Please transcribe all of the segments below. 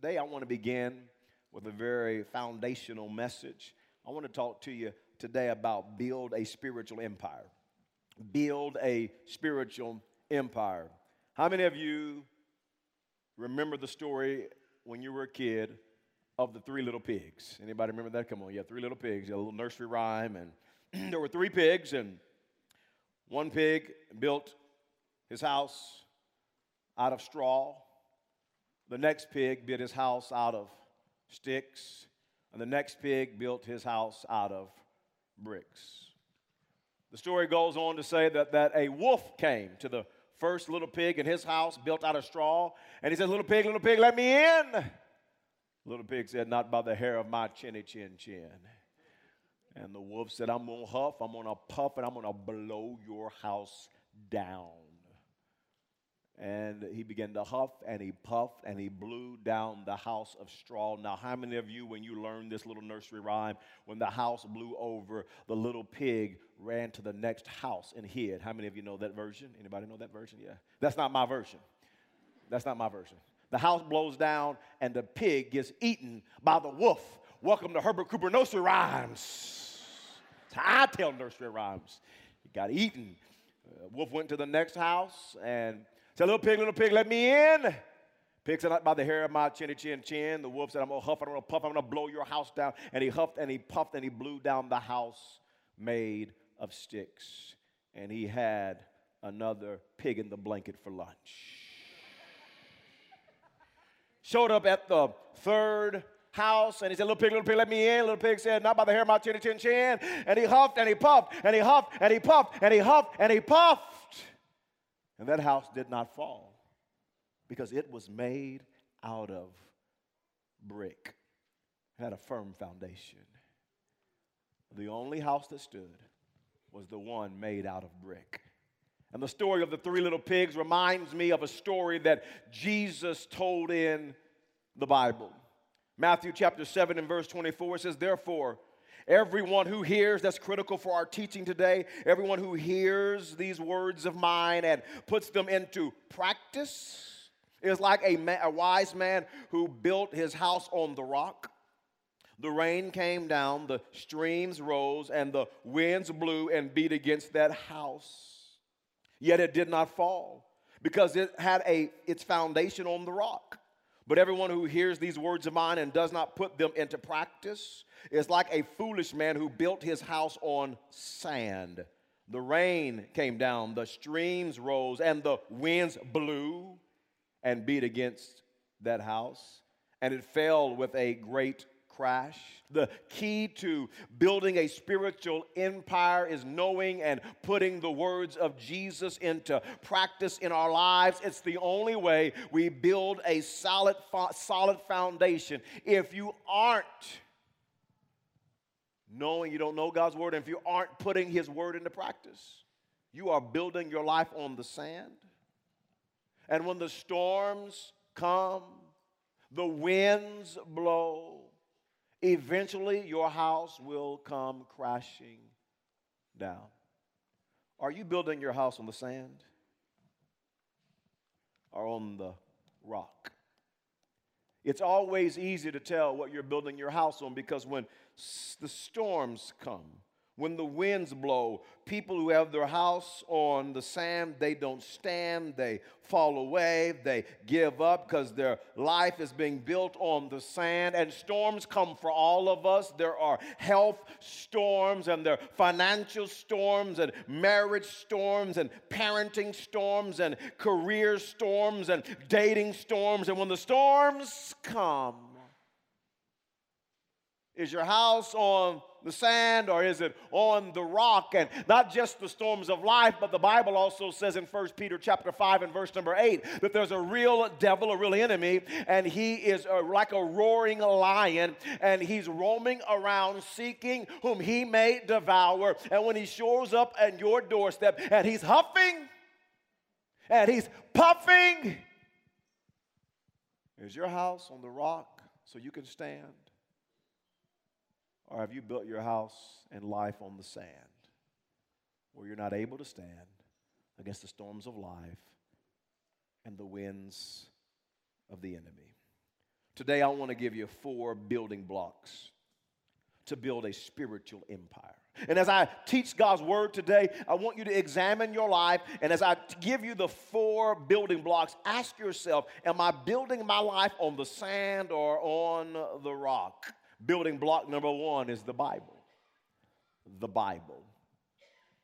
Today, I want to begin with a very foundational message. I want to talk to you today about build a spiritual empire. Build a spiritual empire. How many of you remember the story when you were a kid of the three little pigs? Anybody remember that? Come on, yeah, three little pigs. You a little nursery rhyme, and there were three pigs, and one pig built his house out of straw. The next pig built his house out of sticks. And the next pig built his house out of bricks. The story goes on to say that, that a wolf came to the first little pig in his house built out of straw. And he said, Little pig, little pig, let me in. Little pig said, Not by the hair of my chinny chin chin. And the wolf said, I'm to huff, I'm to puff, and I'm to blow your house down. And he began to huff and he puffed and he blew down the house of straw. Now, how many of you, when you learned this little nursery rhyme, when the house blew over, the little pig ran to the next house and hid? How many of you know that version? Anybody know that version? Yeah. That's not my version. That's not my version. The house blows down and the pig gets eaten by the wolf. Welcome to Herbert Cooper Nursery Rhymes. How I tell nursery rhymes. He got eaten. Uh, wolf went to the next house and Said, little pig, little pig, let me in. Pig said, by the hair of my chinny chin chin. The wolf said, I'm going to huff, I'm going to puff, I'm going to blow your house down. And he huffed and he puffed and he blew down the house made of sticks. And he had another pig in the blanket for lunch. Showed up at the third house and he said, Little pig, little pig, let me in. Little pig said, Not by the hair of my chinny chin chin. And he huffed and he puffed and he huffed and he puffed and he huffed and he puffed. And that house did not fall because it was made out of brick. It had a firm foundation. The only house that stood was the one made out of brick. And the story of the three little pigs reminds me of a story that Jesus told in the Bible. Matthew chapter 7 and verse 24 says, Therefore, Everyone who hears, that's critical for our teaching today, everyone who hears these words of mine and puts them into practice is like a, a wise man who built his house on the rock. The rain came down, the streams rose, and the winds blew and beat against that house. Yet it did not fall because it had a, its foundation on the rock. But everyone who hears these words of mine and does not put them into practice is like a foolish man who built his house on sand. The rain came down, the streams rose, and the winds blew and beat against that house, and it fell with a great crash. The key to building a spiritual empire is knowing and putting the words of Jesus into practice in our lives. It's the only way we build a solid, solid foundation. If you aren't knowing you don't know God's word, and if you aren't putting His word into practice, you are building your life on the sand. And when the storms come, the winds blow, eventually your house will come crashing down. Are you building your house on the sand or on the rock? It's always easy to tell what you're building your house on because when the storms come, when the winds blow, people who have their house on the sand, they don't stand, they fall away, they give up because their life is being built on the sand. And storms come for all of us. There are health storms, and there are financial storms, and marriage storms, and parenting storms, and career storms, and dating storms. And when the storms come, is your house on the sand or is it on the rock? And not just the storms of life, but the Bible also says in 1 Peter chapter 5 and verse number 8 that there's a real devil, a real enemy, and he is a, like a roaring lion, and he's roaming around seeking whom he may devour. And when he shows up at your doorstep and he's huffing and he's puffing, is your house on the rock so you can stand? Or have you built your house and life on the sand where you're not able to stand against the storms of life and the winds of the enemy? Today, I want to give you four building blocks to build a spiritual empire. And as I teach God's word today, I want you to examine your life. And as I give you the four building blocks, ask yourself Am I building my life on the sand or on the rock? Building block number one is the Bible. The Bible.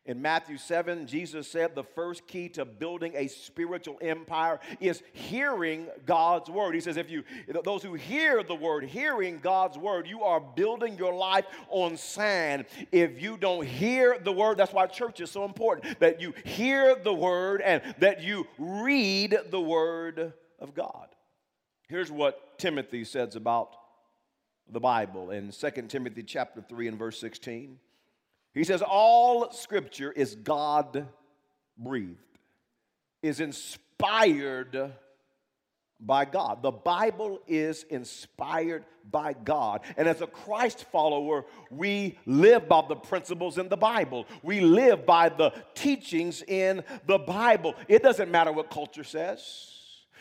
In Matthew 7, Jesus said the first key to building a spiritual empire is hearing God's word. He says, if you, those who hear the word, hearing God's word, you are building your life on sand. If you don't hear the word, that's why church is so important that you hear the word and that you read the word of God. Here's what Timothy says about the Bible in 2 Timothy chapter 3 and verse 16. He says, All scripture is God breathed, is inspired by God. The Bible is inspired by God. And as a Christ follower, we live by the principles in the Bible. We live by the teachings in the Bible. It doesn't matter what culture says.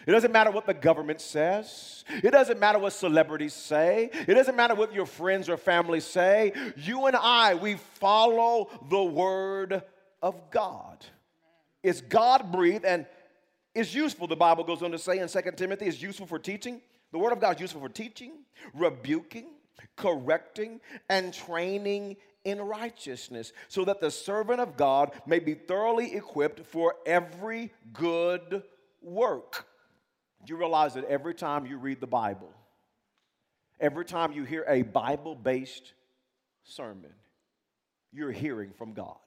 It doesn't matter what the government says. It doesn't matter what celebrities say. It doesn't matter what your friends or family say. You and I, we follow the word of God. It's God breathed and is useful, the Bible goes on to say in 2 Timothy, is useful for teaching. The word of God is useful for teaching, rebuking, correcting, and training in righteousness, so that the servant of God may be thoroughly equipped for every good work you realize that every time you read the Bible, every time you hear a Bible based sermon, you're hearing from God.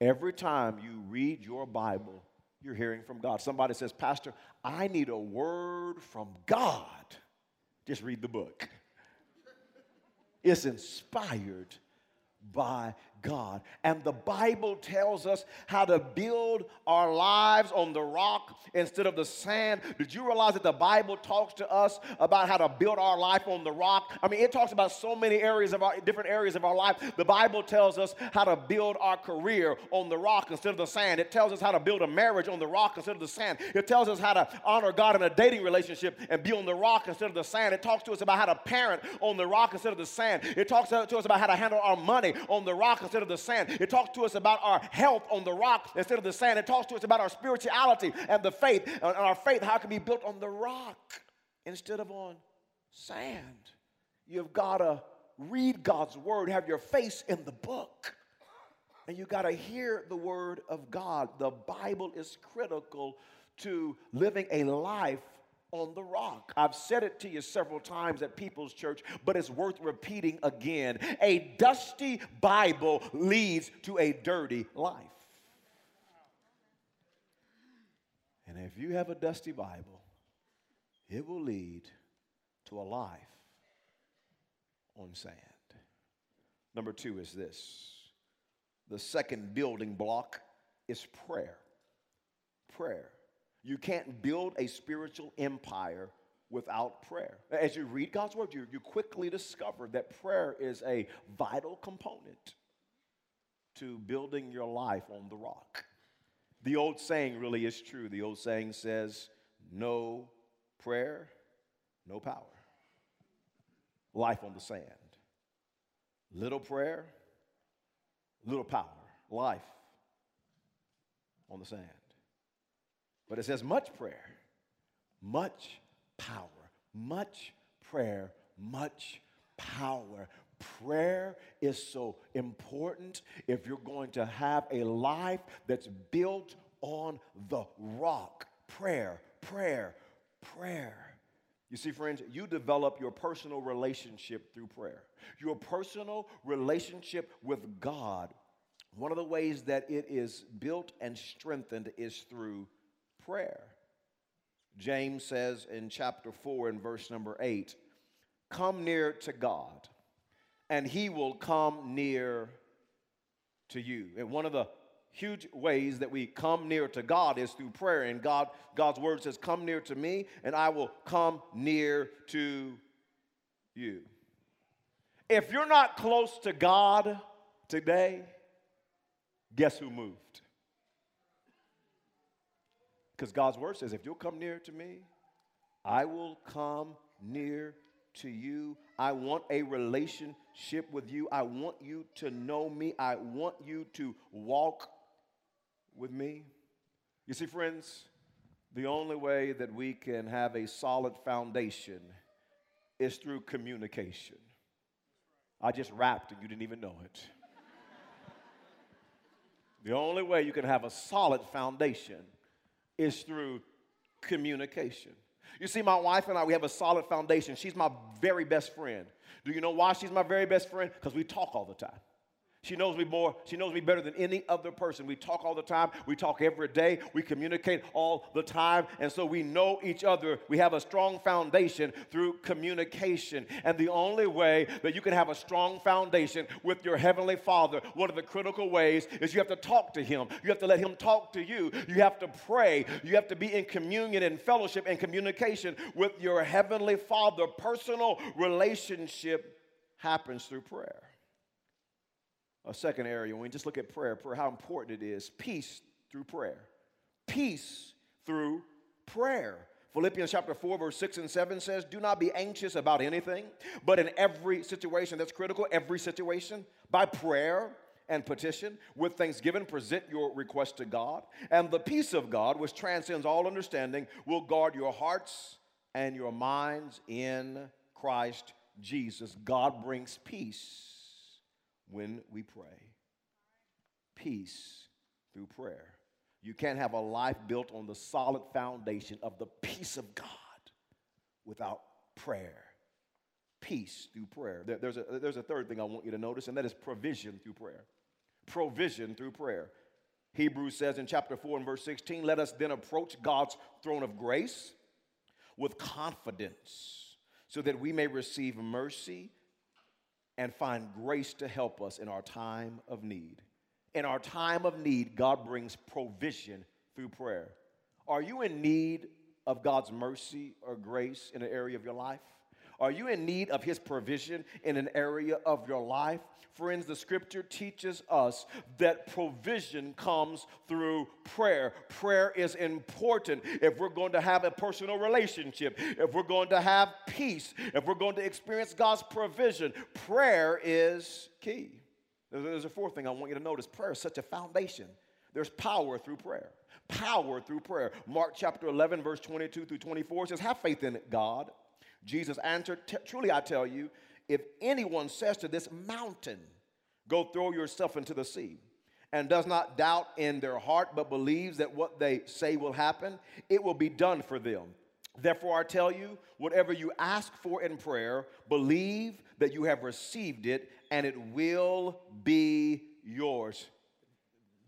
Every time you read your Bible, you're hearing from God. Somebody says, Pastor, I need a word from God. Just read the book. It's inspired by God. And the Bible tells us how to build our lives on the rock instead of the sand. Did you realize that the Bible talks to us about how to build our life on the rock? I mean, it talks about so many areas of our different areas of our life. The Bible tells us how to build our career on the rock instead of the sand. It tells us how to build a marriage on the rock instead of the sand. It tells us how to honor God in a dating relationship and be on the rock instead of the sand. It talks to us about how to parent on the rock instead of the sand. It talks to us about how to handle our money on the rock instead of the sand. It talks to us about our health on the rock instead of the sand. It talks to us about our spirituality and the faith. And our faith, how it can be built on the rock instead of on sand. You've got to read God's word, have your face in the book. And you got to hear the word of God. The Bible is critical to living a life on the rock. I've said it to you several times at People's Church, but it's worth repeating again. A dusty Bible leads to a dirty life. And if you have a dusty Bible, it will lead to a life on sand. Number two is this the second building block is prayer. Prayer. You can't build a spiritual empire without prayer. As you read God's word, you, you quickly discover that prayer is a vital component to building your life on the rock. The old saying really is true. The old saying says, No prayer, no power. Life on the sand. Little prayer, little power. Life on the sand. But it says much prayer, much power, much prayer, much power. Prayer is so important if you're going to have a life that's built on the rock. Prayer, prayer, prayer. You see, friends, you develop your personal relationship through prayer. Your personal relationship with God, one of the ways that it is built and strengthened is through prayer. James says in chapter 4 and verse number 8, Come near to God, and he will come near to you. And one of the huge ways that we come near to God is through prayer. And God, God's word says, Come near to me, and I will come near to you. If you're not close to God today, guess who moved? Because God's word says, if you'll come near to me, I will come near to you. I want a relationship with you. I want you to know me. I want you to walk with me. You see, friends, the only way that we can have a solid foundation is through communication. I just rapped and you didn't even know it. the only way you can have a solid foundation is through communication. You see, my wife and I, we have a solid foundation. She's my very best friend. Do you know why she's my very best friend? Because we talk all the time. She knows me more. She knows me better than any other person. We talk all the time. We talk every day. We communicate all the time. And so we know each other. We have a strong foundation through communication. And the only way that you can have a strong foundation with your Heavenly Father, one of the critical ways is you have to talk to Him. You have to let Him talk to you. You have to pray. You have to be in communion and fellowship and communication with your Heavenly Father. Personal relationship happens through prayer a second area when we just look at prayer, prayer, how important it is. Peace through prayer. Peace through prayer. Philippians chapter 4, verse 6 and 7 says, Do not be anxious about anything, but in every situation that's critical, every situation, by prayer and petition, with thanksgiving, present your request to God. And the peace of God, which transcends all understanding, will guard your hearts and your minds in Christ Jesus. God brings peace when we pray. Peace through prayer. You can't have a life built on the solid foundation of the peace of God without prayer. Peace through prayer. There, there's, a, there's a third thing I want you to notice, and that is provision through prayer. Provision through prayer. Hebrews says in chapter 4 and verse 16, let us then approach God's throne of grace with confidence so that we may receive mercy and find grace to help us in our time of need. In our time of need, God brings provision through prayer. Are you in need of God's mercy or grace in an area of your life? Are you in need of His provision in an area of your life? Friends, the scripture teaches us that provision comes through prayer. Prayer is important if we're going to have a personal relationship, if we're going to have peace, if we're going to experience God's provision. Prayer is key. There's a fourth thing I want you to notice prayer is such a foundation. There's power through prayer. Power through prayer. Mark chapter 11, verse 22 through 24 says, Have faith in God. Jesus answered, Truly I tell you, if anyone says to this mountain, Go throw yourself into the sea, and does not doubt in their heart, but believes that what they say will happen, it will be done for them. Therefore, I tell you, whatever you ask for in prayer, believe that you have received it, and it will be yours.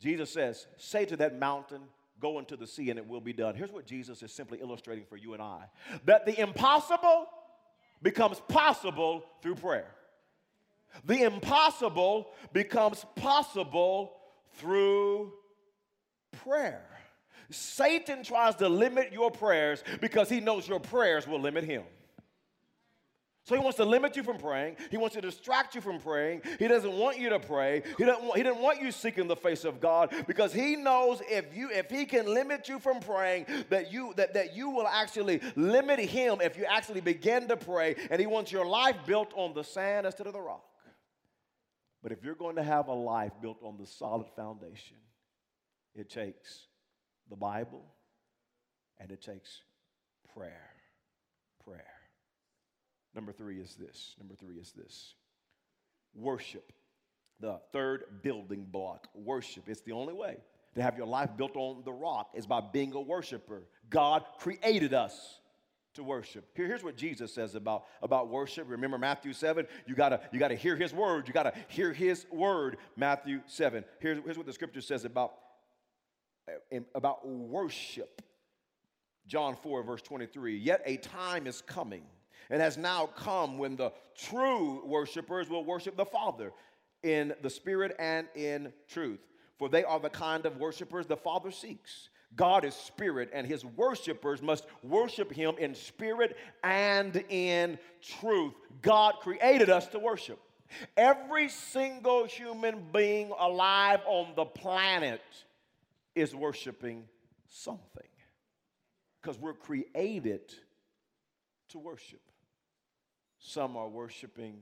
Jesus says, Say to that mountain, go into the sea, and it will be done. Here's what Jesus is simply illustrating for you and I that the impossible becomes possible through prayer. The impossible becomes possible through prayer. Satan tries to limit your prayers because he knows your prayers will limit him. So he wants to limit you from praying. He wants to distract you from praying. He doesn't want you to pray. He, doesn't want, he didn't want you seeking the face of God because he knows if you if he can limit you from praying, that you that, that you will actually limit him if you actually begin to pray. And he wants your life built on the sand instead of the rock. But if you're going to have a life built on the solid foundation, it takes the Bible and it takes prayer. Prayer. Number three is this. Number three is this worship. The third building block, worship. It's the only way to have your life built on the rock is by being a worshiper. God created us to worship. Here, here's what Jesus says about, about worship. Remember Matthew 7? You gotta, you gotta hear his word. You gotta hear his word. Matthew 7. Here's, here's what the scripture says about, eh, about worship. John 4, verse 23. Yet a time is coming and has now come when the true worshipers will worship the Father in the Spirit and in truth. For they are the kind of worshipers the Father seeks. God is spirit, and his worshipers must worship him in spirit and in truth. God created us to worship. Every single human being alive on the planet is worshiping something because we're created to worship. Some are worshiping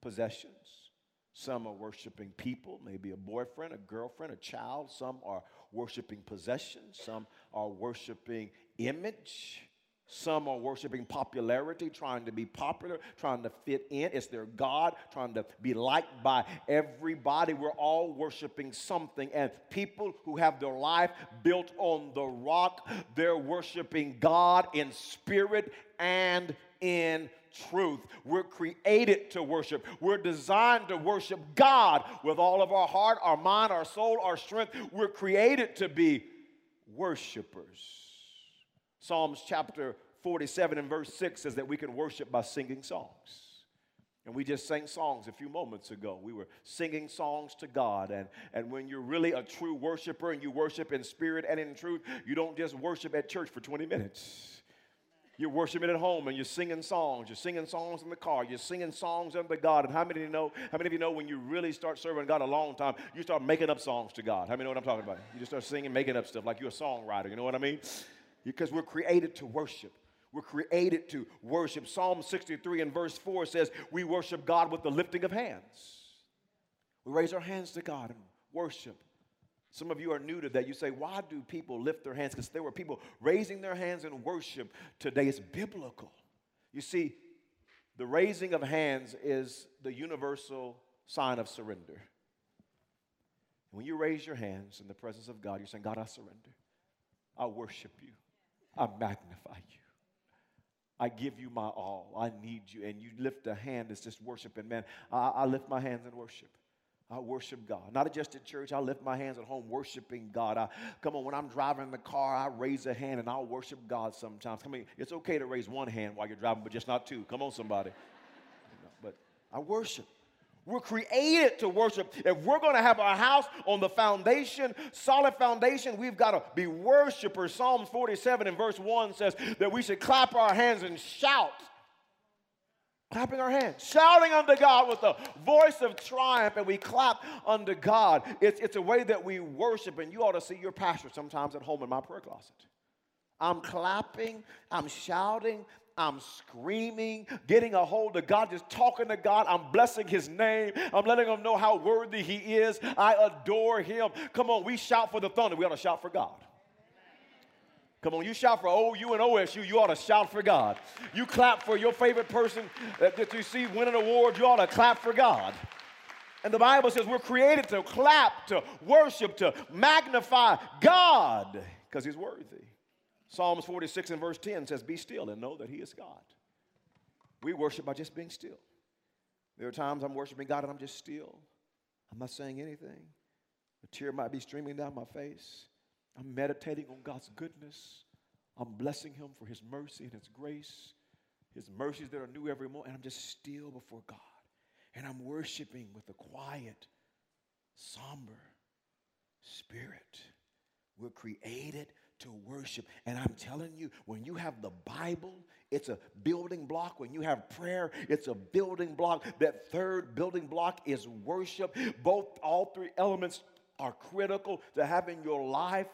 possessions. Some are worshiping people, maybe a boyfriend, a girlfriend, a child. Some are worshiping possessions. Some are worshiping image. Some are worshiping popularity, trying to be popular, trying to fit in. It's their God, trying to be liked by everybody. We're all worshiping something. And people who have their life built on the rock, they're worshiping God in spirit and in truth. We're created to worship. We're designed to worship God with all of our heart, our mind, our soul, our strength. We're created to be worshipers. Psalms chapter 47 and verse 6 says that we can worship by singing songs. And we just sang songs a few moments ago. We were singing songs to God. And, and when you're really a true worshiper and you worship in spirit and in truth, you don't just worship at church for 20 minutes. You're worshiping at home and you're singing songs. You're singing songs in the car. You're singing songs unto God. And how many of you know? How many of you know when you really start serving God a long time, you start making up songs to God? How many know what I'm talking about? You just start singing, making up stuff like you're a songwriter. You know what I mean? Because we're created to worship. We're created to worship. Psalm 63 and verse 4 says, We worship God with the lifting of hands. We raise our hands to God and worship. Some of you are new to that. You say, Why do people lift their hands? Because there were people raising their hands in worship today. It's biblical. You see, the raising of hands is the universal sign of surrender. When you raise your hands in the presence of God, you're saying, God, I surrender. I worship you. I magnify you. I give you my all. I need you. And you lift a hand that's just worshiping. Man, I, I lift my hands in worship. I worship God. Not just at church, I lift my hands at home worshiping God. I, come on, when I'm driving the car, I raise a hand and I'll worship God sometimes. Come on, it's okay to raise one hand while you're driving, but just not two. Come on, somebody. but I worship. We're created to worship. If we're going to have our house on the foundation, solid foundation, we've got to be worshipers. Psalms 47 and verse 1 says that we should clap our hands and shout. Clapping our hands, shouting unto God with a voice of triumph, and we clap unto God. It's, it's a way that we worship, and you ought to see your pastor sometimes at home in my prayer closet. I'm clapping, I'm shouting, I'm screaming, getting a hold of God, just talking to God. I'm blessing His name. I'm letting Him know how worthy He is. I adore Him. Come on, we shout for the thunder. We ought to shout for God. Come on, you shout for OU and OSU, you ought to shout for God. You clap for your favorite person that you see win an award, you ought to clap for God. And the Bible says we're created to clap, to worship, to magnify God because He's worthy. Psalms 46 and verse 10 says, Be still and know that He is God. We worship by just being still. There are times I'm worshiping God and I'm just still. I'm not saying anything. A tear might be streaming down my face. I'm meditating on God's goodness. I'm blessing Him for His mercy and His grace, His mercies that are new every morning. And I'm just still before God. And I'm worshiping with a quiet, somber spirit. We're created to worship. And I'm telling you, when you have the Bible, it's a building block. When you have prayer, it's a building block. That third building block is worship. Both, all three elements are critical to having your life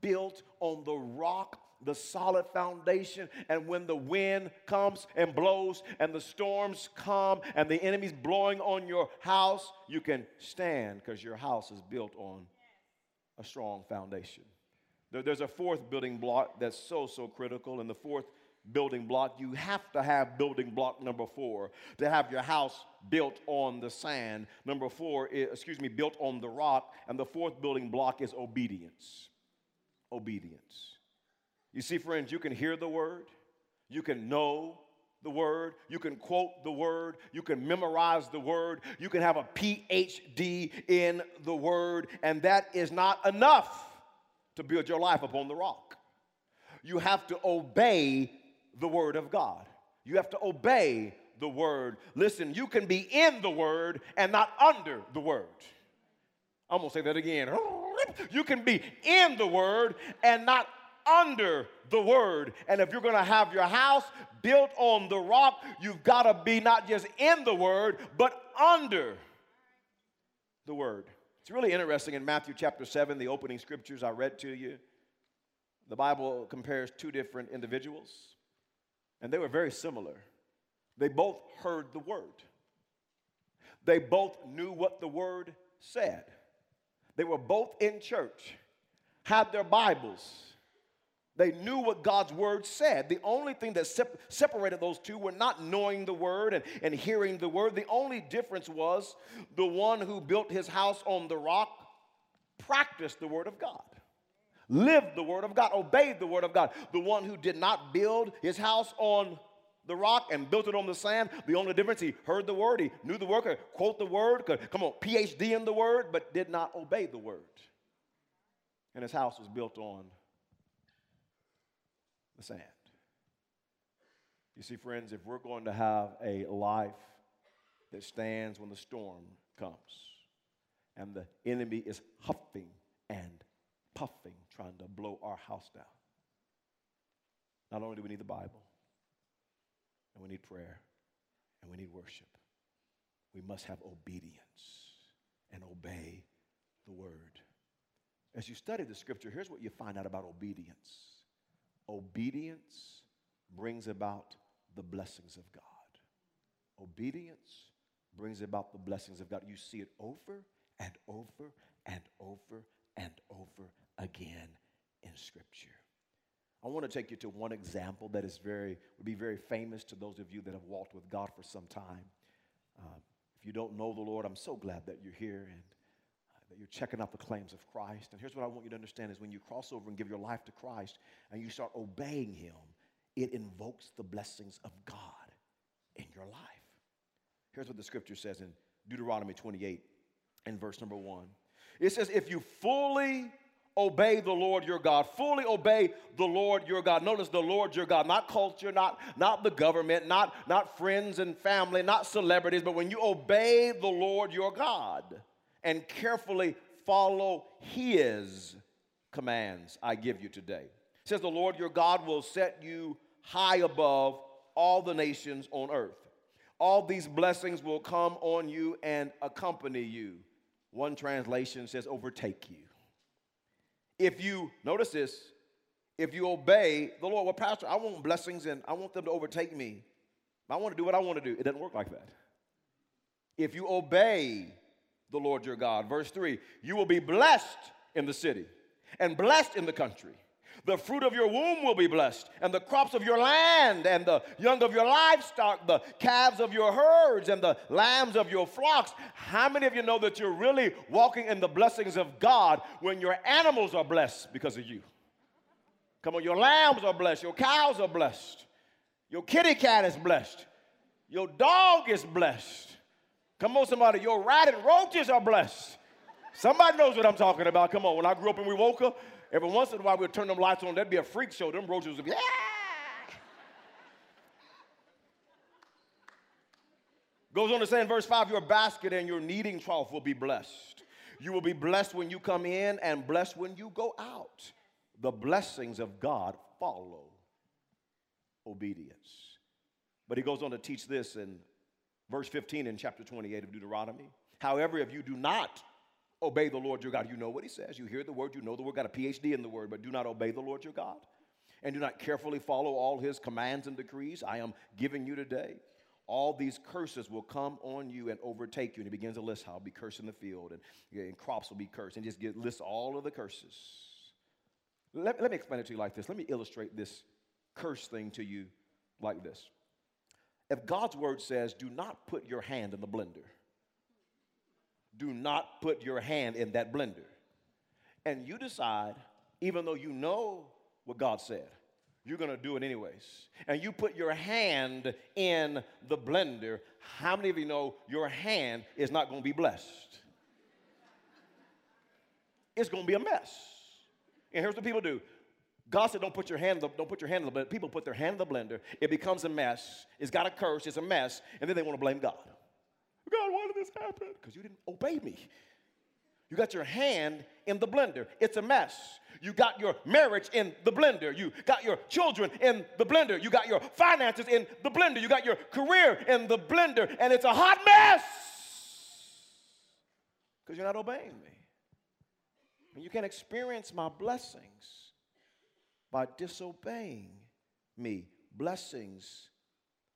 built on the rock the solid foundation. And when the wind comes and blows, and the storms come, and the enemy's blowing on your house, you can stand because your house is built on a strong foundation. There's a fourth building block that's so, so critical. And the fourth building block, you have to have building block number four to have your house built on the sand. Number four, is, excuse me, built on the rock. And the fourth building block is obedience. Obedience. You see, friends, you can hear the word, you can know the word, you can quote the word, you can memorize the word, you can have a PhD in the word, and that is not enough to build your life upon the rock. You have to obey the word of God. You have to obey the word. Listen, you can be in the word and not under the word. I'm gonna say that again. You can be in the word and not under the word. And if you're gonna have your house built on the rock, you've gotta be not just in the word, but under the word. It's really interesting in Matthew chapter 7, the opening scriptures I read to you. The Bible compares two different individuals. And they were very similar. They both heard the word, they both knew what the word said. They were both in church, had their Bibles. They knew what God's word said. The only thing that sep- separated those two were not knowing the word and, and hearing the word. The only difference was the one who built his house on the rock practiced the word of God, lived the word of God, obeyed the word of God. The one who did not build his house on the rock and built it on the sand. The only difference, he heard the word, he knew the word, could quote the word, could come on, PhD in the word, but did not obey the word. And his house was built on the sand. You see, friends, if we're going to have a life that stands when the storm comes and the enemy is huffing and puffing, trying to blow our house down, not only do we need the Bible, and we need prayer, and we need worship, we must have obedience and obey the word. As you study the scripture, here's what you find out about obedience Obedience brings about the blessings of God. Obedience brings about the blessings of God. You see it over and over and over and over again in Scripture. I want to take you to one example that is very would be very famous to those of you that have walked with God for some time. Uh, if you don't know the Lord, I'm so glad that you're here and that you're checking out the claims of Christ. And here's what I want you to understand is when you cross over and give your life to Christ and you start obeying him, it invokes the blessings of God in your life. Here's what the scripture says in Deuteronomy 28 in verse number 1. It says if you fully obey the Lord your God. Fully obey the Lord your God. Notice the Lord your God, not culture, not, not the government, not, not friends and family, not celebrities, but when you obey the Lord your God and carefully follow his commands I give you today. It says the Lord your God will set you high above all the nations on earth. All these blessings will come on you and accompany you. One translation says overtake you. If you, notice this, if you obey the Lord, well, Pastor, I want blessings and I want them to overtake me. I want to do what I want to do. It doesn't work like that. If you obey the Lord your God. Verse 3 You will be blessed in the city and blessed in the country. The fruit of your womb will be blessed, and the crops of your land, and the young of your livestock, the calves of your herds, and the lambs of your flocks. How many of you know that you're really walking in the blessings of God when your animals are blessed because of you? Come on, your lambs are blessed, your cows are blessed, your kitty cat is blessed, your dog is blessed. Come on, somebody. Your rat and roaches are blessed. Somebody knows what I'm talking about. Come on. When I grew up in Wewoka, every once in a while we'd turn them lights on. There'd be a freak show. Them roaches would be, yeah. Goes on to say in verse 5 your basket and your kneading trough will be blessed. You will be blessed when you come in and blessed when you go out. The blessings of God follow obedience. But he goes on to teach this in Verse 15 in chapter 28 of Deuteronomy. However, if you do not obey the Lord your God, you know what he says. You hear the word, you know the word, got a PhD in the word, but do not obey the Lord your God. And do not carefully follow all his commands and decrees I am giving you today. All these curses will come on you and overtake you. And he begins to list how I'll be cursed in the field and, and crops will be cursed. And just get, list all of the curses. Let, let me explain it to you like this. Let me illustrate this curse thing to you like this. If God's word says, do not put your hand in the blender, do not put your hand in that blender, and you decide, even though you know what God said, you're gonna do it anyways, and you put your hand in the blender, how many of you know your hand is not gonna be blessed? It's gonna be a mess. And here's what people do God said, don't put your hand, don't put your hand in the blender. People put their hand in the blender. It becomes a mess. It's got a curse. It's a mess. And then they want to blame God. God, why did this happen? Because you didn't obey me. You got your hand in the blender. It's a mess. You got your marriage in the blender. You got your children in the blender. You got your finances in the blender. You got your career in the blender. And it's a hot mess because you're not obeying me. And you can't experience my blessings by disobeying me. blessings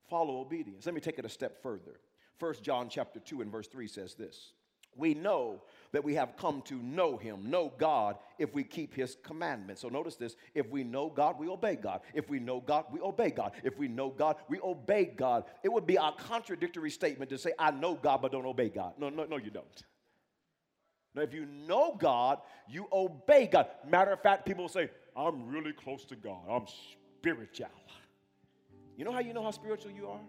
follow obedience. Let me take it a step further. First John chapter 2 and verse 3 says this. We know that we have come to know him, know God, if we keep his commandments. So notice this if we know God, we obey God. If we know God, we obey God. If we know God, we obey God. It would be a contradictory statement to say, I know God, but don't obey God. No, no, no, you don't. Now, if you know God, you obey God. Matter of fact, people say, I'm really close to God. I'm spiritual. You know how you know how spiritual you are?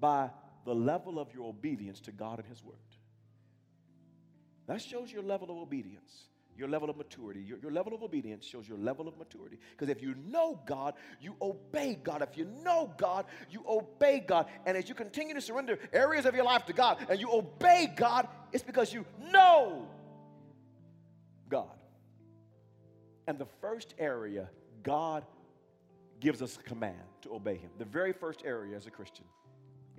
By the level of your obedience to God and His Word. That shows your level of obedience, your level of maturity. Your, your level of obedience shows your level of maturity. Because if you know God, you obey God. If you know God, you obey God. And as you continue to surrender areas of your life to God and you obey God, it's because you know God. And the first area, God gives us a command to obey Him. The very first area as a Christian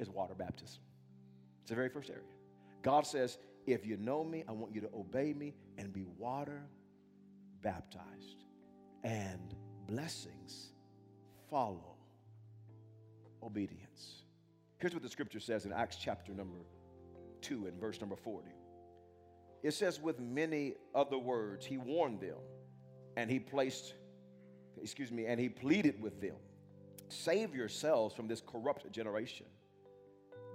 is water baptism. It's the very first area. God says, if you know me, I want you to obey me and be water baptized. And blessings follow obedience. Here's what the scripture says in Acts chapter number 2 and verse number 40. It says, with many other words, he warned them and he placed, excuse me, and he pleaded with them, save yourselves from this corrupt generation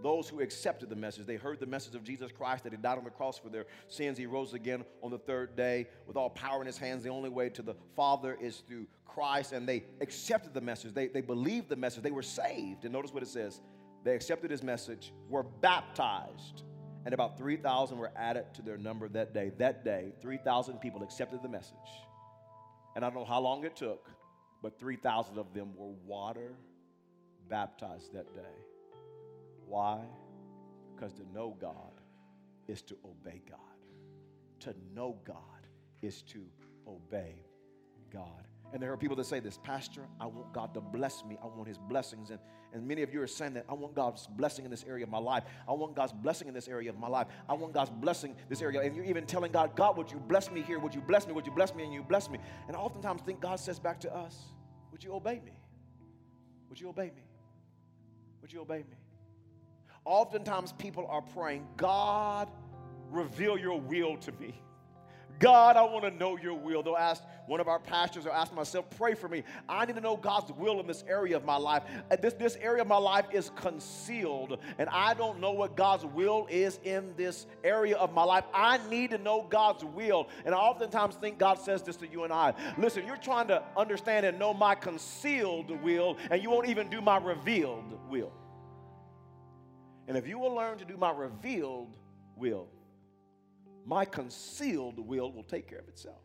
those who accepted the message. They heard the message of Jesus Christ that He died on the cross for their sins. He rose again on the third day with all power in His hands. The only way to the Father is through Christ. And they accepted the message. They, they believed the message. They were saved. And notice what it says they accepted His message, were baptized, and about 3,000 were added to their number that day. That day, 3,000 people accepted the message. And I don't know how long it took, but 3,000 of them were water baptized that day. Why? Because to know God is to obey God. To know God is to obey God. And there are people that say this, Pastor, I want God to bless me. I want his blessings. And, and many of you are saying that I want God's blessing in this area of my life. I want God's blessing in this area of my life. I want God's blessing this area. And you're even telling God, God, would you bless me here? Would you bless me? Would you bless me? And you bless me. And I oftentimes think God says back to us, Would you obey me? Would you obey me? Would you obey me? Oftentimes people are praying, God, reveal your will to me. God, I want to know your will. They'll ask one of our pastors or ask myself, pray for me. I need to know God's will in this area of my life. Uh, this, this area of my life is concealed, and I don't know what God's will is in this area of my life. I need to know God's will. And I oftentimes think God says this to you and I. Listen, you're trying to understand and know my concealed will, and you won't even do my revealed will. And if you will learn to do my revealed will, my concealed will will take care of itself.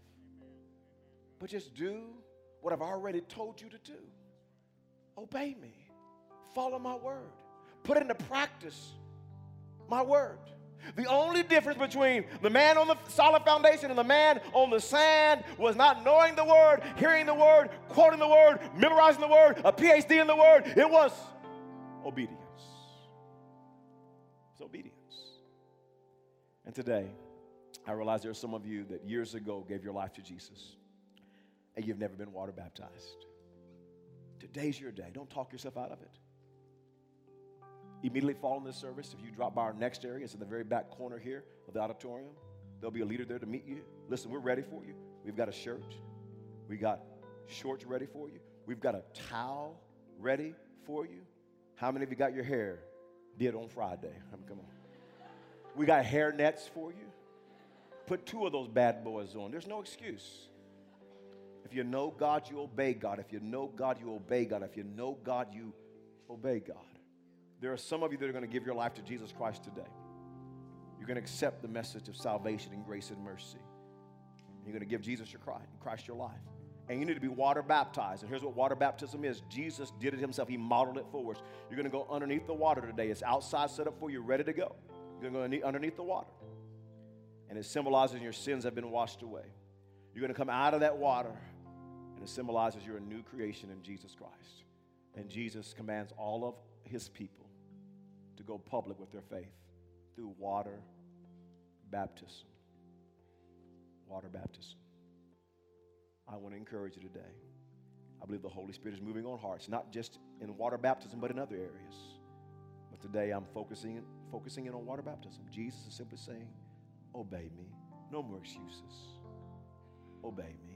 But just do what I've already told you to do. Obey me. Follow my word. Put into practice my word. The only difference between the man on the solid foundation and the man on the sand was not knowing the word, hearing the word, quoting the word, memorizing the word, a PhD in the word. It was obedience obedience. And today, I realize there are some of you that years ago gave your life to Jesus and you've never been water baptized. Today's your day. Don't talk yourself out of it. Immediately following this service, if you drop by our next area, it's in the very back corner here of the auditorium. There'll be a leader there to meet you. Listen, we're ready for you. We've got a shirt, we got shorts ready for you, we've got a towel ready for you. How many of you got your hair did on Friday. I mean, come on. We got hair nets for you. Put two of those bad boys on. There's no excuse. If you know God, you obey God. If you know God, you obey God. If you know God, you obey God. There are some of you that are going to give your life to Jesus Christ today. You're going to accept the message of salvation and grace and mercy. You're going to give Jesus your Christ, Christ your life and you need to be water baptized. And here's what water baptism is Jesus did it himself, he modeled it for us. You're going to go underneath the water today. It's outside set up for you, ready to go. You're going to go underneath the water. And it symbolizes your sins have been washed away. You're going to come out of that water, and it symbolizes you're a new creation in Jesus Christ. And Jesus commands all of his people to go public with their faith through water baptism. Water baptism. I want to encourage you today. I believe the Holy Spirit is moving on hearts, not just in water baptism, but in other areas. But today I'm focusing, focusing in on water baptism. Jesus is simply saying, Obey me. No more excuses. Obey me.